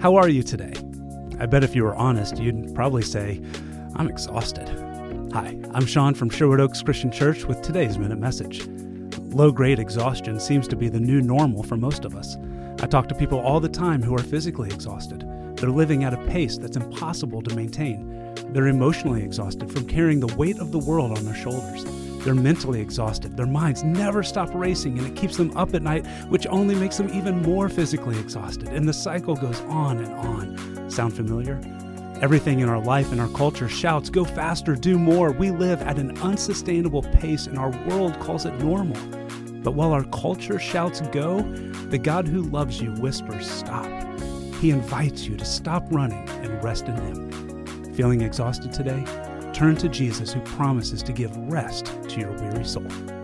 How are you today? I bet if you were honest, you'd probably say, I'm exhausted. Hi, I'm Shawn from Sherwood Oaks Christian Church with today's Minute Message. Low grade exhaustion seems to be the new normal for most of us. I talk to people all the time who are physically exhausted. They're living at a pace that's impossible to maintain. They're emotionally exhausted from carrying the weight of the world on their shoulders. They're mentally exhausted. Their minds never stop racing, and it keeps them up at night, which only makes them even more physically exhausted. And the cycle goes on and on. Sound familiar? Everything in our life and our culture shouts, go faster, do more. We live at an unsustainable pace, and our world calls it normal. But while our culture shouts, go, the God who loves you whispers, stop. He invites you to stop running and rest in Him. Feeling exhausted today? Turn to Jesus, who promises to give rest to your weary soul.